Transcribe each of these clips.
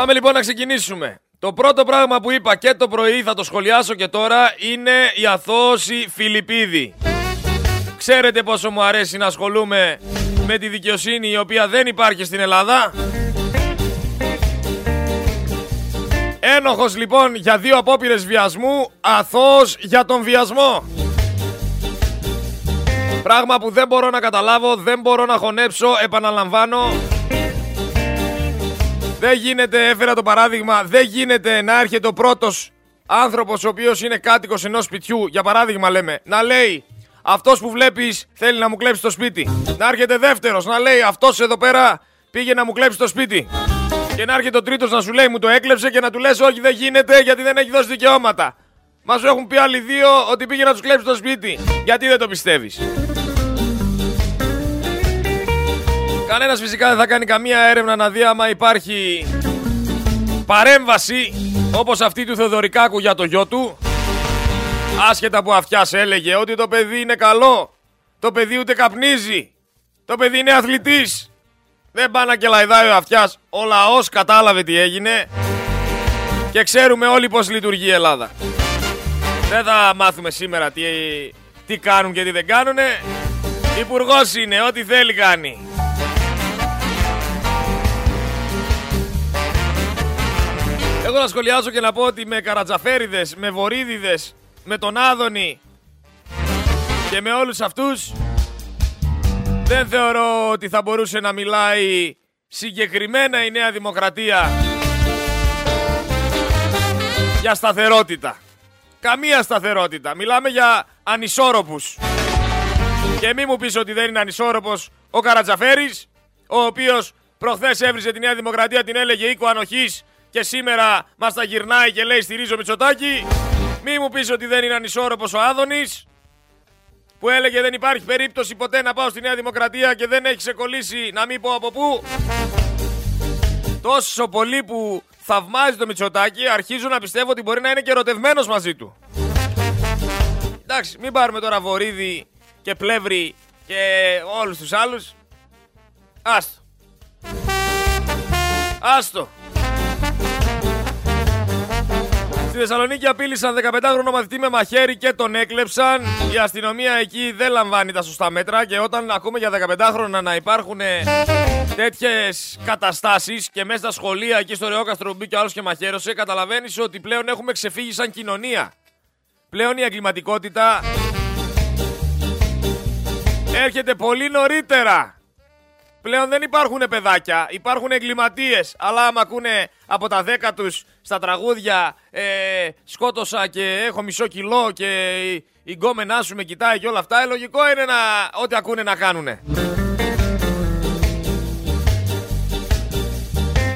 Πάμε λοιπόν να ξεκινήσουμε. Το πρώτο πράγμα που είπα και το πρωί θα το σχολιάσω και τώρα είναι η αθώωση Φιλιππίδη. Ξέρετε πόσο μου αρέσει να ασχολούμαι με τη δικαιοσύνη η οποία δεν υπάρχει στην Ελλάδα. Ένοχος λοιπόν για δύο απόπειρες βιασμού, αθώος για τον βιασμό. Πράγμα που δεν μπορώ να καταλάβω, δεν μπορώ να χωνέψω, επαναλαμβάνω. Δεν γίνεται, έφερα το παράδειγμα, δεν γίνεται να έρχεται ο πρώτος άνθρωπος ο οποίος είναι κάτοικος ενός σπιτιού, για παράδειγμα λέμε, να λέει αυτός που βλέπεις θέλει να μου κλέψει το σπίτι. Να έρχεται δεύτερος, να λέει αυτός εδώ πέρα πήγε να μου κλέψει το σπίτι. Και να έρχεται ο τρίτος να σου λέει μου το έκλεψε και να του λες όχι δεν γίνεται γιατί δεν έχει δώσει δικαιώματα. Μας σου έχουν πει άλλοι δύο ότι πήγε να τους κλέψει το σπίτι. Γιατί δεν το πιστεύεις; Κανένας φυσικά δεν θα κάνει καμία έρευνα να δει άμα υπάρχει παρέμβαση όπως αυτή του Θεοδωρικάκου για το γιο του. Άσχετα που αυτιάς έλεγε ότι το παιδί είναι καλό. Το παιδί ούτε καπνίζει. Το παιδί είναι αθλητής. Δεν πάει να κελαϊδάει ο αυτιάς. Ο λαός κατάλαβε τι έγινε. Και ξέρουμε όλοι πώς λειτουργεί η Ελλάδα. Δεν θα μάθουμε σήμερα τι, τι κάνουν και τι δεν κάνουνε. Υπουργός είναι, ό,τι θέλει κάνει. Εγώ να σχολιάζω και να πω ότι με καρατζαφέριδες, με βορύδιδες, με τον Άδωνη και με όλους αυτούς δεν θεωρώ ότι θα μπορούσε να μιλάει συγκεκριμένα η Νέα Δημοκρατία για σταθερότητα. Καμία σταθερότητα. Μιλάμε για ανισόρροπους. Και μη μου πεις ότι δεν είναι ανισόρροπος ο Καρατζαφέρης, ο οποίος προχθές έβριζε τη Νέα Δημοκρατία, την έλεγε οίκο ανοχής και σήμερα μας τα γυρνάει και λέει στηρίζω Μητσοτάκη. Μη μου πεις ότι δεν είναι ανισόρροπος ο Άδωνης, που έλεγε δεν υπάρχει περίπτωση ποτέ να πάω στη Νέα Δημοκρατία και δεν έχει ξεκολλήσει να μην πω από πού. Τόσο πολύ που θαυμάζει το Μητσοτάκη, αρχίζω να πιστεύω ότι μπορεί να είναι και ερωτευμένος μαζί του. Εντάξει, μην πάρουμε τώρα Βορύδη και Πλεύρη και όλους τους άλλους. Άστο. Άστο. Στη Θεσσαλονίκη απείλησαν 15χρονο μαθητή με μαχαίρι και τον έκλεψαν. Η αστυνομία εκεί δεν λαμβάνει τα σωστά μέτρα και όταν ακούμε για 15χρονα να υπάρχουν τέτοιες καταστάσεις και μέσα στα σχολεία εκεί στο Ρεόκαστρο που μπήκε άλλος και μαχαίρωσε, καταλαβαίνεις ότι πλέον έχουμε ξεφύγει σαν κοινωνία. Πλέον η εγκληματικότητα έρχεται πολύ νωρίτερα. Πλέον δεν υπάρχουν παιδάκια, υπάρχουν εγκληματίες. Αλλά άμα ακούνε από τα δέκα τους στα τραγούδια ε, σκότωσα και έχω μισό κιλό και η γκόμενά σου με κοιτάει και όλα αυτά, ε, λογικό είναι να, ό,τι ακούνε να κάνουνε.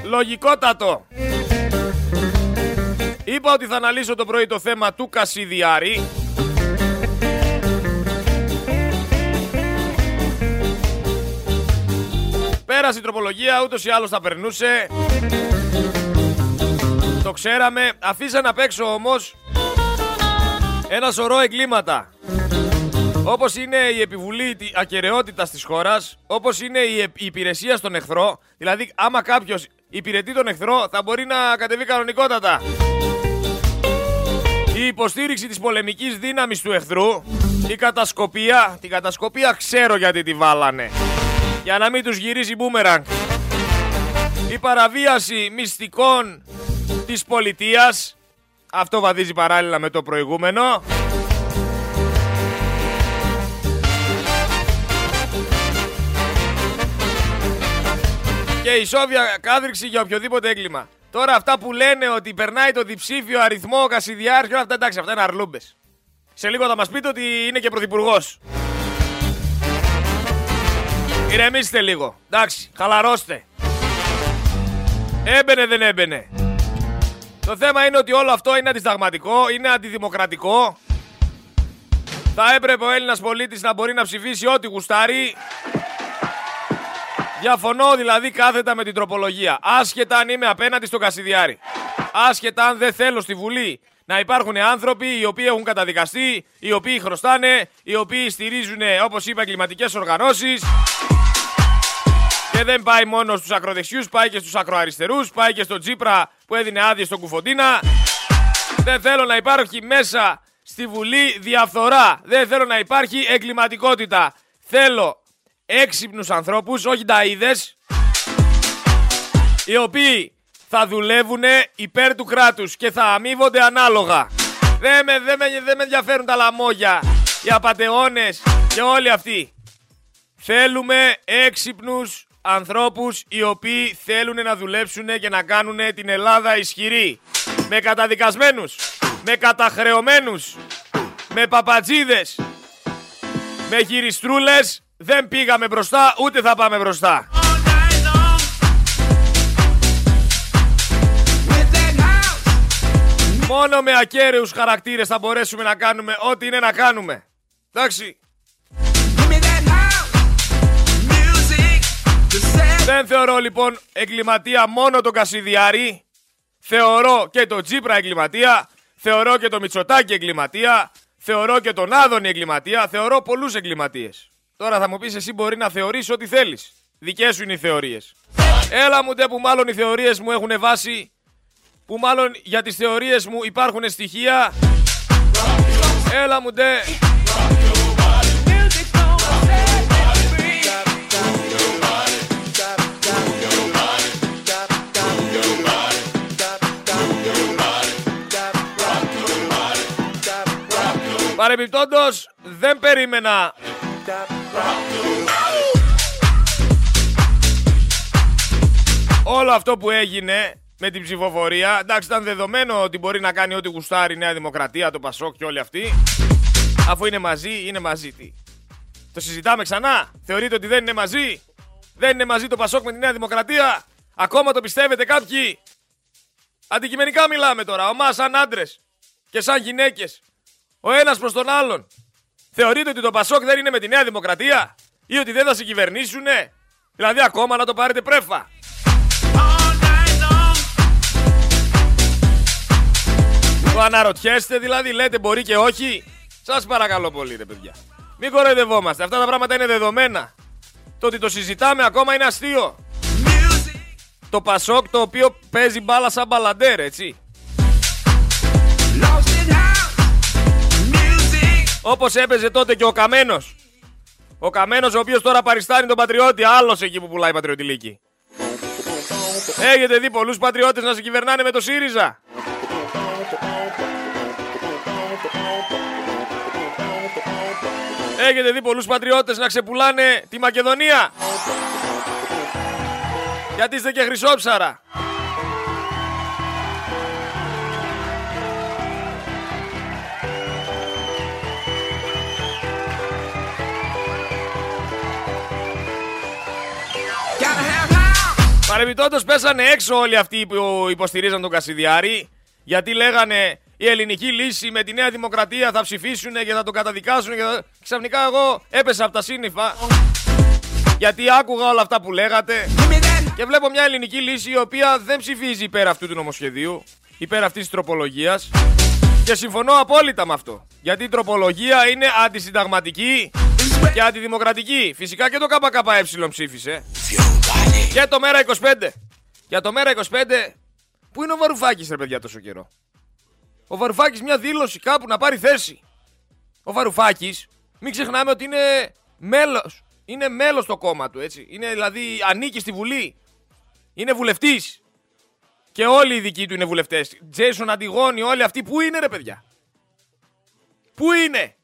Λογικότατο. Είπα ότι θα αναλύσω το πρωί το θέμα του Κασιδιάρη. Πέρασε η τροπολογία, ούτως ή άλλως θα περνούσε. Το ξέραμε. Αφήσαν απ' έξω όμως ένα σωρό εγκλήματα. Όπως είναι η επιβουλή ακαιρεότητας της χώρας, όπως είναι η υπηρεσία στον εχθρό, δηλαδή άμα κάποιος υπηρετεί τον εχθρό θα μπορεί να κατεβεί κανονικότατα. Η υποστήριξη της πολεμικής δύναμης του εχθρού, η κατασκοπία, την κατασκοπία ξέρω γιατί τη βάλανε για να μην τους γυρίζει μπούμεραγκ. Η παραβίαση μυστικών της πολιτείας, αυτό βαδίζει παράλληλα με το προηγούμενο. Και ισόβια κάδριξη για οποιοδήποτε έγκλημα. Τώρα αυτά που λένε ότι περνάει το διψήφιο αριθμό ο Κασιδιάρης και όλα αυτά εντάξει, αυτά είναι αρλούμπες. Σε λίγο θα μας πείτε ότι είναι και πρωθυπουργός. Ηρεμήστε λίγο. Εντάξει, χαλαρώστε. Έμπαινε δεν έμπαινε. Το θέμα είναι ότι όλο αυτό είναι αντισταγματικό, είναι αντιδημοκρατικό. Θα έπρεπε ο Έλληνας πολίτης να μπορεί να ψηφίσει ό,τι γουστάρει. Διαφωνώ δηλαδή κάθετα με την τροπολογία. Άσχετα αν είμαι απέναντι στο Κασιδιάρη. Άσχετα αν δεν θέλω στη Βουλή να υπάρχουν άνθρωποι οι οποίοι έχουν καταδικαστεί, οι οποίοι χρωστάνε, οι οποίοι στηρίζουν, όπως είπα, εγκληματικές οργανώσεις Και δεν πάει μόνο στους ακροδεξιούς, πάει και στους ακροαριστερούς, πάει και στον Τζίπρα που έδινε άδειε στον Κουφοντίνα. Δεν θέλω να υπάρχει μέσα στη Βουλή διαφθορά. Δεν θέλω να υπάρχει εγκληματικότητα. Θέλω έξυπνους ανθρώπους, όχι ταΐδες, οι οποίοι θα δουλεύουν υπέρ του κράτους και θα αμείβονται ανάλογα. Δεν με, δεν με, δεν με ενδιαφέρουν τα λαμόγια, οι απατεώνες και όλοι αυτοί. Θέλουμε έξυπνους ανθρώπους οι οποίοι θέλουν να δουλέψουν και να κάνουν την Ελλάδα ισχυρή. Με καταδικασμένους, με καταχρεωμένους, με παπατζίδες, με χειριστρούλες δεν πήγαμε μπροστά ούτε θα πάμε μπροστά. Μόνο με ακέραιους χαρακτήρες θα μπορέσουμε να κάνουμε ό,τι είναι να κάνουμε. Εντάξει. Δεν θεωρώ λοιπόν εγκληματία μόνο τον Κασιδιάρη. Θεωρώ και τον Τζίπρα εγκληματία. Θεωρώ και τον Μητσοτάκη εγκληματία. Θεωρώ και τον Άδωνη εγκληματία. Θεωρώ πολλούς εγκληματίες. Τώρα θα μου πεις εσύ μπορεί να θεωρείς ό,τι θέλεις. Δικές σου είναι οι θεωρίες. Έλα μου ντε που μάλλον οι θεωρίες μου έχουν βάση που μάλλον για τις θεωρίες μου υπάρχουν στοιχεία. Έλα μου ντε. Παρεμπιπτόντως δεν περίμενα Όλο αυτό που έγινε με την ψηφοφορία, εντάξει ήταν δεδομένο ότι μπορεί να κάνει ό,τι γουστάρει η Νέα Δημοκρατία, το Πασόκ και όλοι αυτοί. Αφού είναι μαζί, είναι μαζί. Τι. Το συζητάμε ξανά; Θεωρείτε ότι δεν είναι μαζί; Δεν είναι μαζί το Πασόκ με τη Νέα Δημοκρατία; Ακόμα το πιστεύετε κάποιοι; Αντικειμενικά μιλάμε τώρα. Ομά σαν άντρες και σαν γυναίκες. Ο ένας προς τον άλλον. Θεωρείτε ότι το Πασόκ δεν είναι με τη Νέα Δημοκρατία ή ότι δεν θα σε κυβερνήσουνε. Δηλαδή ακόμα να το πάρετε πρέφα. Το αναρωτιέστε δηλαδή, λέτε μπορεί και όχι; Σας παρακαλώ πολύ ρε παιδιά. Μην κοροϊδευόμαστε, αυτά τα πράγματα είναι δεδομένα. Το ότι το συζητάμε ακόμα είναι αστείο. Το Πασόκ το οποίο παίζει μπάλα σαν μπαλαντέρ, έτσι. Όπως έπαιζε τότε και ο Καμένος. Ο Καμένος ο οποίος τώρα παριστάνει τον Πατριώτη, άλλος εκεί που πουλάει Πατριωτηλίκη. Έχετε δει πολλούς πατριώτες να σε κυβερνάνε με το ΣΥΡΙΖΑ; Έχετε δει πολλούς πατριώτες να ξεπουλάνε τη Μακεδονία; Γιατί είστε και χρυσόψαρα. Παρεμπιπτόντως πέσανε έξω όλοι αυτοί που υποστηρίζαν τον Κασιδιάρη γιατί λέγανε η ελληνική λύση με τη Νέα Δημοκρατία θα ψηφίσουν και θα τον καταδικάσουν και θα... ξαφνικά εγώ έπεσα από τα σύννεφα γιατί άκουγα όλα αυτά που λέγατε και βλέπω μια ελληνική λύση η οποία δεν ψηφίζει υπέρ αυτού του νομοσχεδίου, υπέρ αυτής της τροπολογίας και συμφωνώ απόλυτα με αυτό. Γιατί η τροπολογία είναι αντισυνταγματική και αντιδημοκρατική. Φυσικά και το ΚΚΕ ψήφισε. Και το Μέρα 25. Για το Μέρα 25, πού είναι ο Βαρουφάκης ρε παιδιά τόσο καιρό; Ο Βαρουφάκης μια δήλωση κάπου να πάρει θέση. Ο Βαρουφάκης, μην ξεχνάμε ότι είναι μέλος. Είναι μέλος το κόμμα του, έτσι. Είναι δηλαδή ανήκει στη Βουλή. Είναι βουλευτής. Και όλοι οι δικοί του είναι βουλευτές. Τζέισον Αντιγόνη, όλοι αυτοί που είναι ρε παιδιά; Πού είναι;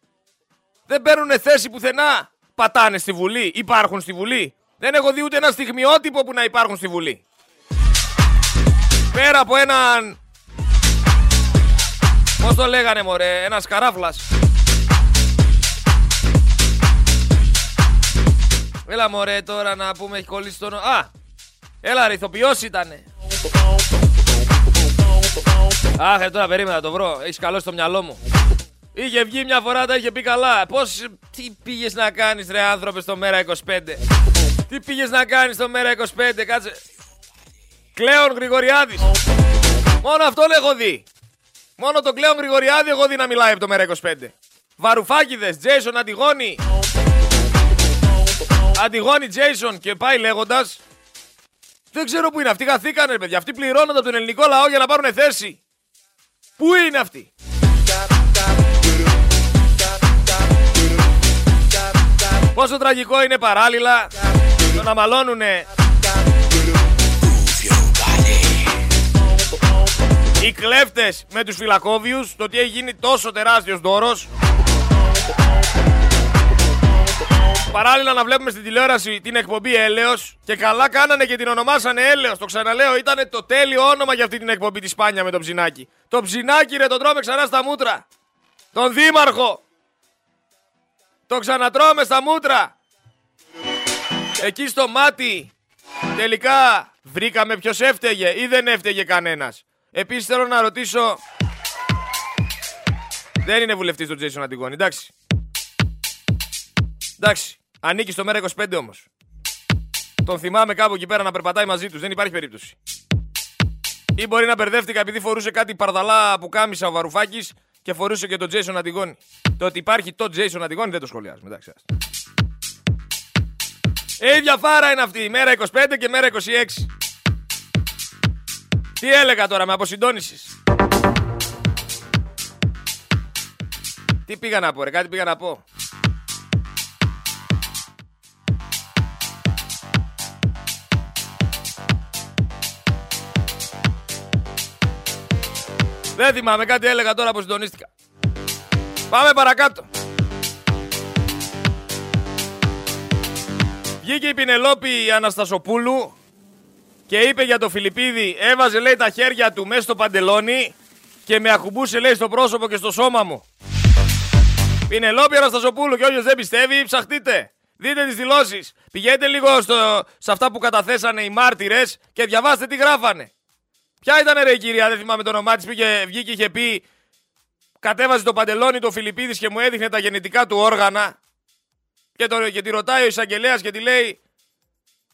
Δεν παίρνουν θέση πουθενά. Πατάνε στη Βουλή. Υπάρχουν στη Βουλή. Δεν έχω δει ούτε ένα στιγμιότυπο που να υπάρχουν στη Βουλή. Πέρα από έναν Πώς το λέγανε μωρέ, ένας καράφλας. Έλα μωρέ τώρα να πούμε έχει κολλήσει τον... Α! Έλα ρε, ηθοποιός ήτανε. Αχ, ε, τώρα περίμενα να το βρω. Έχεις καλό στο μυαλό μου. Είχε βγει μια φορά, τα είχε πει καλά. Πώς, τι πήγες να κάνεις ρε άνθρωπε στο Μέρα 25. Τι πήγες να κάνεις στο Μέρα 25, κάτσε. Κλέον Γρηγοριάδης. Μόνο αυτό έχω δει. Μόνο τον Κλέον Γρηγοριάδη εγώ δει να μιλάει από το Μέρα 25. Βαρουφάκηδες, Τζέισον Αντιγόνη. Αντιγόνη Τζέισον και πάει λέγοντας. Δεν ξέρω πού είναι αυτοί. Χαθήκανε, παιδιά. Αυτοί πληρώνονται από τον ελληνικό λαό για να πάρουν θέση. Πού είναι αυτοί; Πόσο τραγικό είναι παράλληλα το να μαλώνουνε οι κλέφτες με τους φυλακόβιους το ότι έχει γίνει τόσο τεράστιος δώρος Παράλληλα να βλέπουμε στην τηλεόραση την εκπομπή Έλεος και καλά κάνανε και την ονομάσανε Έλεος. Το ξαναλέω, ήταν το τέλειο όνομα για αυτή την εκπομπή της Σπάνια με το ψινάκι. Το ψινάκι ρε, τον τρώμε ξανά στα μούτρα. Τον δήμαρχο. Το ξανατρώμε στα μούτρα. Εκεί στο μάτι τελικά βρήκαμε ποιος έφταιγε ή δεν έφταιγε κανένας. Επίσης θέλω να ρωτήσω... Δεν είναι βουλευτής του Τζέισον Αντιγόνη, εντάξει. Εντάξει, ανήκει στο μέρα 25 όμως. Τον θυμάμαι κάπου εκεί πέρα να περπατάει μαζί τους, δεν υπάρχει περίπτωση. Ή μπορεί να μπερδεύτηκα επειδή φορούσε κάτι παρδαλά που κάμισα ο Βαρουφάκης και φορούσε και τον Jason Αντιγόνη. Το ότι υπάρχει το Jason Αντιγόνη δεν το σχολιάζουμε. Εντάξει. Ε, ίδια φάρα είναι αυτή. Μέρα 25 και μέρα 26. Τι έλεγα τώρα, με αποσυντόνισης; Τι πήγα να πω, ρε, κάτι πήγα να πω. Δεν θυμάμαι, κάτι έλεγα τώρα που συντονίστηκα. Πάμε παρακάτω. Βγήκε η Πινελόπη Αναστασοπούλου και είπε για το Φιλιππίδη, έβαζε λέει τα χέρια του μέσα στο παντελόνι και με ακουμπούσε λέει στο πρόσωπο και στο σώμα μου. Πινελόπη Αναστασοπούλου και όποιος δεν πιστεύει ψαχτείτε. Δείτε τις δηλώσεις. Πηγαίνετε λίγο στο, σε αυτά που καταθέσανε οι μάρτυρες και διαβάστε τι γράφανε. Ποια ήταν ρε η κυρία, δεν θυμάμαι το όνομά της, πήγε, βγήκε και είχε πει. Κατέβαζε το παντελόνι το Φιλιππίδης και μου έδειχνε τα γενετικά του όργανα. Και, το, και τη ρωτάει ο εισαγγελέας και τη λέει.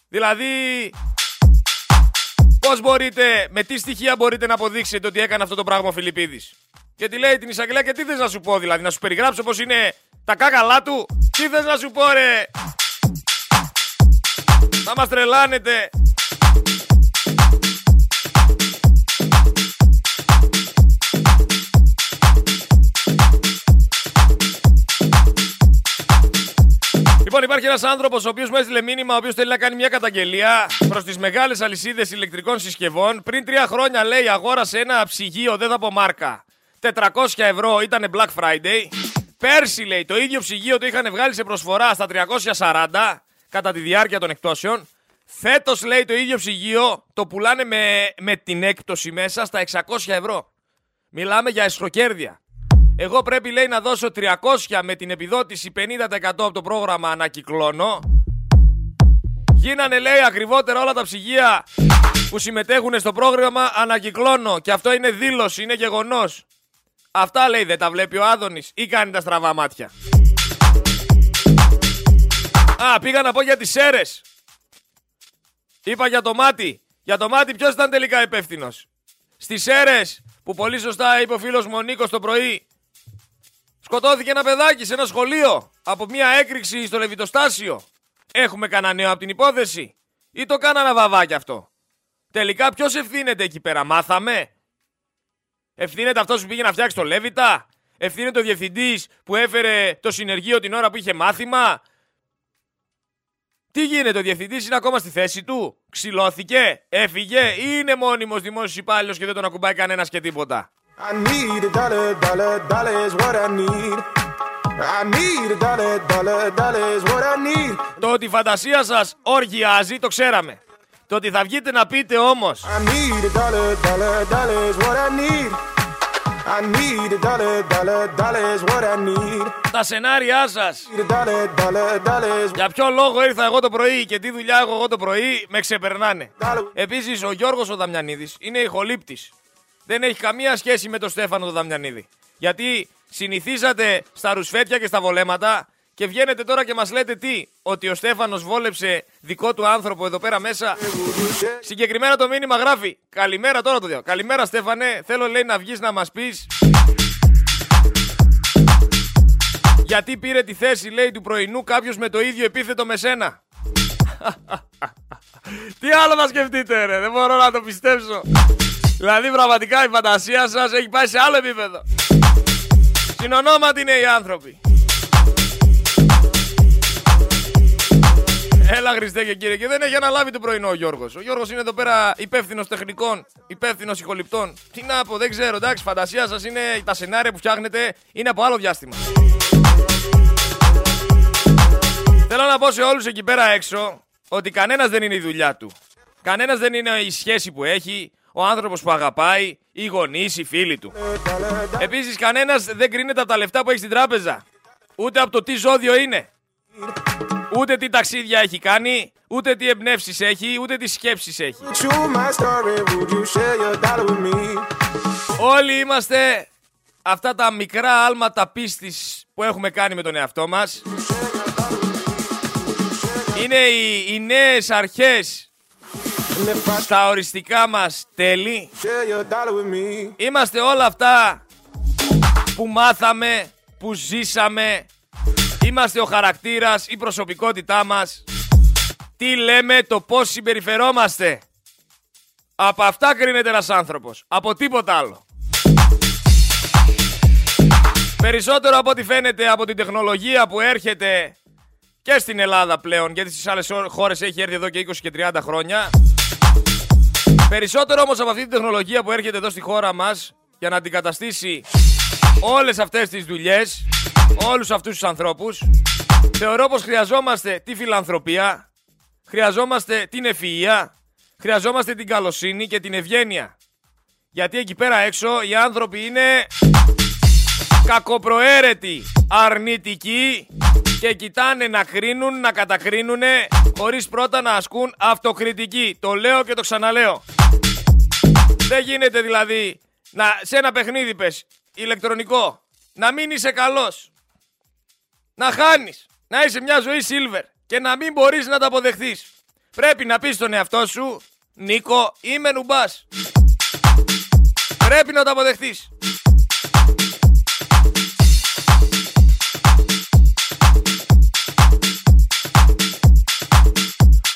Δηλαδή. Πώς μπορείτε, με τι στοιχεία μπορείτε να αποδείξετε ότι έκανε αυτό το πράγμα ο Φιλιππίδης; Και τη λέει την εισαγγελέα και τι θες να σου πω, δηλαδή, να σου περιγράψω πώς είναι τα κάκαλά του; Τι θες να σου πω, ρε; Θα μας τρελάνετε. Λοιπόν, υπάρχει ένας άνθρωπος ο οποίος μου έστειλε μήνυμα, ο οποίος θέλει να κάνει μια καταγγελία προς τις μεγάλες αλυσίδες ηλεκτρικών συσκευών. Πριν τρία χρόνια, λέει, αγόρασε ένα ψυγείο, δεν θα πω μάρκα. 400 ευρώ ήταν Black Friday. Πέρσι, λέει, το ίδιο ψυγείο το είχαν βγάλει σε προσφορά στα 340 κατά τη διάρκεια των εκτόσεων. Φέτος, λέει, το ίδιο ψυγείο το πουλάνε με, με την έκπτωση μέσα στα 600 ευρώ. Μιλάμε για εσχροκέρδια. Εγώ πρέπει λέει να δώσω 300 με την επιδότηση 50% από το πρόγραμμα ανακυκλώνω. Γίνανε λέει ακριβότερα όλα τα ψυγεία που συμμετέχουν στο πρόγραμμα ανακυκλώνω. Και αυτό είναι δήλωση, είναι γεγονός. Αυτά λέει δεν τα βλέπει ο Άδωνης ή κάνει τα στραβά μάτια. Α, πήγα να πω για τις ΣΕΡΕΣ. Είπα για το μάτι. Για το μάτι ποιος ήταν τελικά υπεύθυνος; Στις ΣΕΡΕΣ που πολύ σωστά είπε ο φίλος μου ο Νίκος το πρωί Σκοτώθηκε ένα παιδάκι σε ένα σχολείο από μια έκρηξη στο Λεβιτοστάσιο. Έχουμε κανένα νέο από την υπόθεση; Ή το κάνανε βαβάκι αυτό; Τελικά ποιος ευθύνεται εκεί πέρα, μάθαμε; Ευθύνεται αυτός που πήγε να φτιάξει το Λέβιτα. Ευθύνεται ο διευθυντής που έφερε το συνεργείο την ώρα που είχε μάθημα; Τι γίνεται, ο διευθυντής είναι ακόμα στη θέση του; Ξυλώθηκε, έφυγε ή είναι μόνιμος δημόσιος υπάλληλος και δεν τον ακουμπάει κανένας και τίποτα; I need a dollar, dollar, dollar is what I need. I need a dollar, dollar, dollar is what I need. Το ότι η φαντασία σας οργιάζει το ξέραμε. Το ότι θα βγείτε να πείτε όμως I need a dollar, dollar, dollar is what I need. I need a dollar, dollar, dollar is what I need. Τα σενάρια σας dollar, dollar, dollar is... Για ποιο λόγο ήρθα εγώ το πρωί και τι δουλειά έχω εγώ το πρωί με ξεπερνάνε. Επίσης ο Γιώργος ο Δαμιανίδης είναι ηχολήπτης δεν έχει καμία σχέση με τον Στέφανο τον Δαμιανίδη. Γιατί συνηθίζατε στα ρουσφέτια και στα βολέματα και βγαίνετε τώρα και μας λέτε τι, ότι ο Στέφανος βόλεψε δικό του άνθρωπο εδώ πέρα μέσα. Συγκεκριμένα το μήνυμα γράφει, καλημέρα τώρα το διάω, καλημέρα Στέφανε, θέλω λέει να βγεις να μας πεις γιατί πήρε τη θέση λέει του πρωινού κάποιος με το ίδιο επίθετο με σένα. Τι άλλο θα σκεφτείτε ρε, δεν μπορώ να το πιστέψω. Δηλαδή πραγματικά η φαντασία σας έχει πάει σε άλλο επίπεδο. Συνονόματι είναι οι άνθρωποι. Έλα Χριστέ και κύριε και δεν έχει αναλάβει το πρωινό ο Γιώργος. Ο Γιώργος είναι εδώ πέρα υπεύθυνος τεχνικών, υπεύθυνος ηχοληπτών. Τι να πω, δεν ξέρω, εντάξει, φαντασία σας είναι τα σενάρια που φτιάχνετε είναι από άλλο διάστημα. Θέλω να πω σε όλους εκεί πέρα έξω ότι κανένας δεν είναι η δουλειά του. Κανένας δεν είναι η σχέση που έχει, ο άνθρωπος που αγαπάει, οι γονείς, οι φίλοι του. Επίσης κανένας δεν κρίνεται από τα λεφτά που έχει στην τράπεζα. Ούτε από το τι ζώδιο είναι. Ούτε τι ταξίδια έχει κάνει, ούτε τι εμπνεύσεις έχει, ούτε τι σκέψεις έχει. Όλοι είμαστε αυτά τα μικρά άλματα πίστης που έχουμε κάνει με τον εαυτό μας. Είναι οι, οι νέες αρχές στα οριστικά μας τέλη. Είμαστε όλα αυτά που μάθαμε, που ζήσαμε. Είμαστε ο χαρακτήρας, η προσωπικότητά μας. Τι λέμε, το πώς συμπεριφερόμαστε. Από αυτά κρίνεται ένας άνθρωπος. Από τίποτα άλλο. Περισσότερο από ό,τι φαίνεται από την τεχνολογία που έρχεται και στην Ελλάδα πλέον, γιατί στις άλλες χώρες έχει έρθει εδώ και 20 και 30 χρόνια. Περισσότερο όμως από αυτή την τεχνολογία που έρχεται εδώ στη χώρα μας για να αντικαταστήσει όλες αυτές τις δουλειές, όλους αυτούς τους ανθρώπους, θεωρώ πως χρειαζόμαστε τη φιλανθρωπία, χρειαζόμαστε την ευφυΐα, χρειαζόμαστε την καλοσύνη και την ευγένεια. Γιατί εκεί πέρα έξω οι άνθρωποι είναι κακοπροαίρετοι, αρνητικοί και κοιτάνε να κρίνουν, να κατακρίνουν χωρίς πρώτα να ασκούν αυτοκριτική. Το λέω και το ξαναλέω. Δεν γίνεται δηλαδή να, σε ένα παιχνίδι πες, ηλεκτρονικό, να μην είσαι καλός. Να χάνεις, να είσαι μια ζωή silver και να μην μπορείς να τα αποδεχθείς. Πρέπει να πεις στον εαυτό σου, Νίκο, είμαι νουμπάς. Πρέπει να το αποδεχτείς.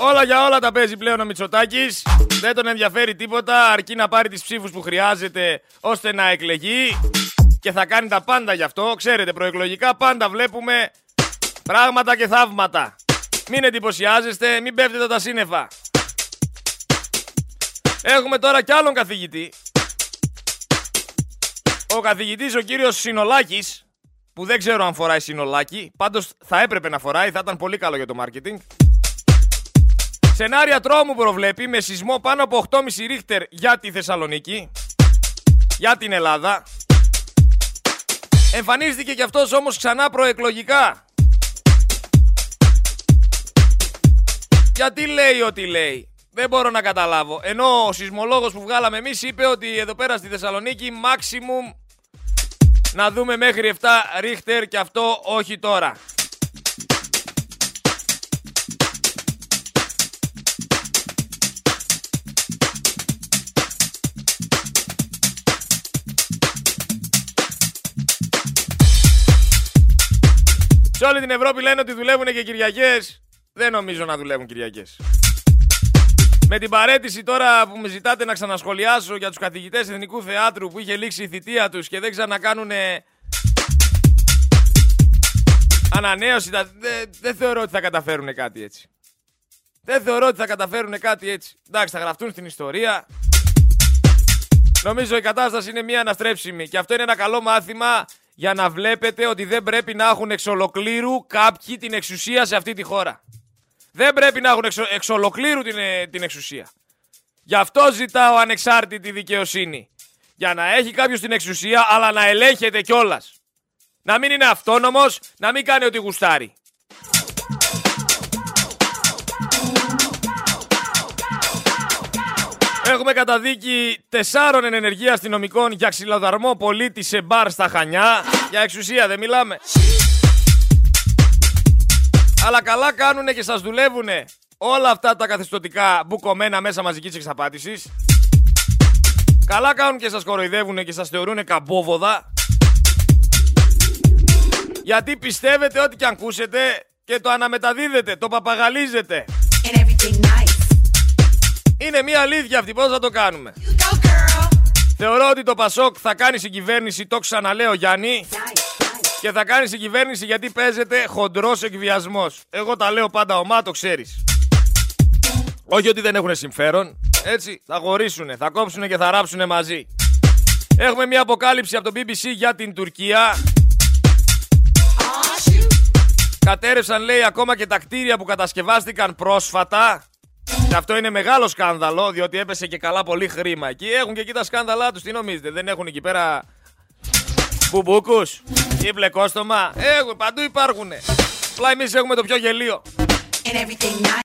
Όλα για όλα τα παίζει πλέον ο Μητσοτάκης. Δεν τον ενδιαφέρει τίποτα αρκεί να πάρει τις ψήφους που χρειάζεται ώστε να εκλεγεί. Και θα κάνει τα πάντα γι' αυτό. Ξέρετε, προεκλογικά πάντα βλέπουμε πράγματα και θαύματα. Μην εντυπωσιάζεστε, μην πέφτετε τα σύννεφα. Έχουμε τώρα κι άλλον καθηγητή. Ο καθηγητής ο κύριος Συνολάκης, που δεν ξέρω αν φοράει συνολάκι, πάντως θα έπρεπε να φοράει, θα ήταν πολύ καλό για το marketing. Σενάρια τρόμου προβλέπει με σεισμό πάνω από 8,5 ρίχτερ για τη Θεσσαλονίκη, για την Ελλάδα. Εμφανίστηκε κι αυτός όμως ξανά προεκλογικά. Γιατί λέει ό,τι λέει. Δεν μπορώ να καταλάβω. Ενώ ο σεισμολόγος που βγάλαμε εμείς είπε ότι εδώ πέρα στη Θεσσαλονίκη maximum να δούμε μέχρι 7 ρίχτερ και αυτό όχι τώρα. Σε όλη την Ευρώπη λένε ότι δουλεύουν και Κυριακές. Δεν νομίζω να δουλεύουν Κυριακές. Με την παρέτηση τώρα που με ζητάτε να ξανασχολιάσω για τους καθηγητές Εθνικού Θεάτρου που είχε λήξει η θητεία τους και δεν ξανακάνουν ανανέωση, δεν δε θεωρώ ότι θα καταφέρουν κάτι έτσι. Δεν θεωρώ ότι θα καταφέρουν κάτι έτσι. Εντάξει, θα γραφτούν στην ιστορία. Νομίζω η κατάσταση είναι μια αναστρέψιμη και αυτό είναι ένα καλό μάθημα για να βλέπετε ότι δεν πρέπει να έχουν εξ ολοκλήρου κάποιοι την εξουσία σε αυτή τη χώρα. Δεν πρέπει να έχουν εξ, εξ ολοκλήρου την, ε, την εξουσία. Γι' αυτό ζητάω ανεξάρτητη δικαιοσύνη. Για να έχει κάποιος την εξουσία, αλλά να ελέγχεται κιόλας. Να μην είναι αυτόνομος, να μην κάνει ό,τι γουστάρει. Έχουμε καταδίκη τεσσάρων ενεργεία αστυνομικών για ξυλοδαρμό πολίτη σε μπαρ στα Χανιά. Για εξουσία δεν μιλάμε. Αλλά καλά κάνουνε και σας δουλεύουνε όλα αυτά τα καθεστωτικά μπουκωμένα μέσα μαζικής εξαπάτησης. Καλά κάνουν και σας κοροϊδεύουνε και σας θεωρούνε καμπόβοδα. Γιατί πιστεύετε ό,τι και αν ακούσετε και το αναμεταδίδετε, το παπαγαλίζετε. Είναι μια αλήθεια αυτή, πώς θα το κάνουμε; Θεωρώ ότι το Πασόκ θα κάνει συγκυβέρνηση, το ξαναλέω Γιάννη, και θα κάνει συγκυβέρνηση γιατί παίζεται χοντρός εκβιασμός. Εγώ τα λέω πάντα ομά, το ξέρεις. Όχι ότι δεν έχουν συμφέρον, έτσι, θα χωρίσουνε, θα κόψουνε και θα ράψουνε μαζί. Έχουμε μια αποκάλυψη από το BBC για την Τουρκία. Κατέρευσαν λέει ακόμα και τα κτίρια που κατασκευάστηκαν πρόσφατα. Και αυτό είναι μεγάλο σκάνδαλο, διότι έπεσε και καλά πολύ χρήμα εκεί. Έχουν και εκεί τα σκάνδαλά τους, τι νομίζετε, δεν έχουν εκεί πέρα μπουμπούκους ή μπλεκόστομα; Έχουν, παντού υπάρχουν. Απλά εμείς έχουμε το πιο γελίο.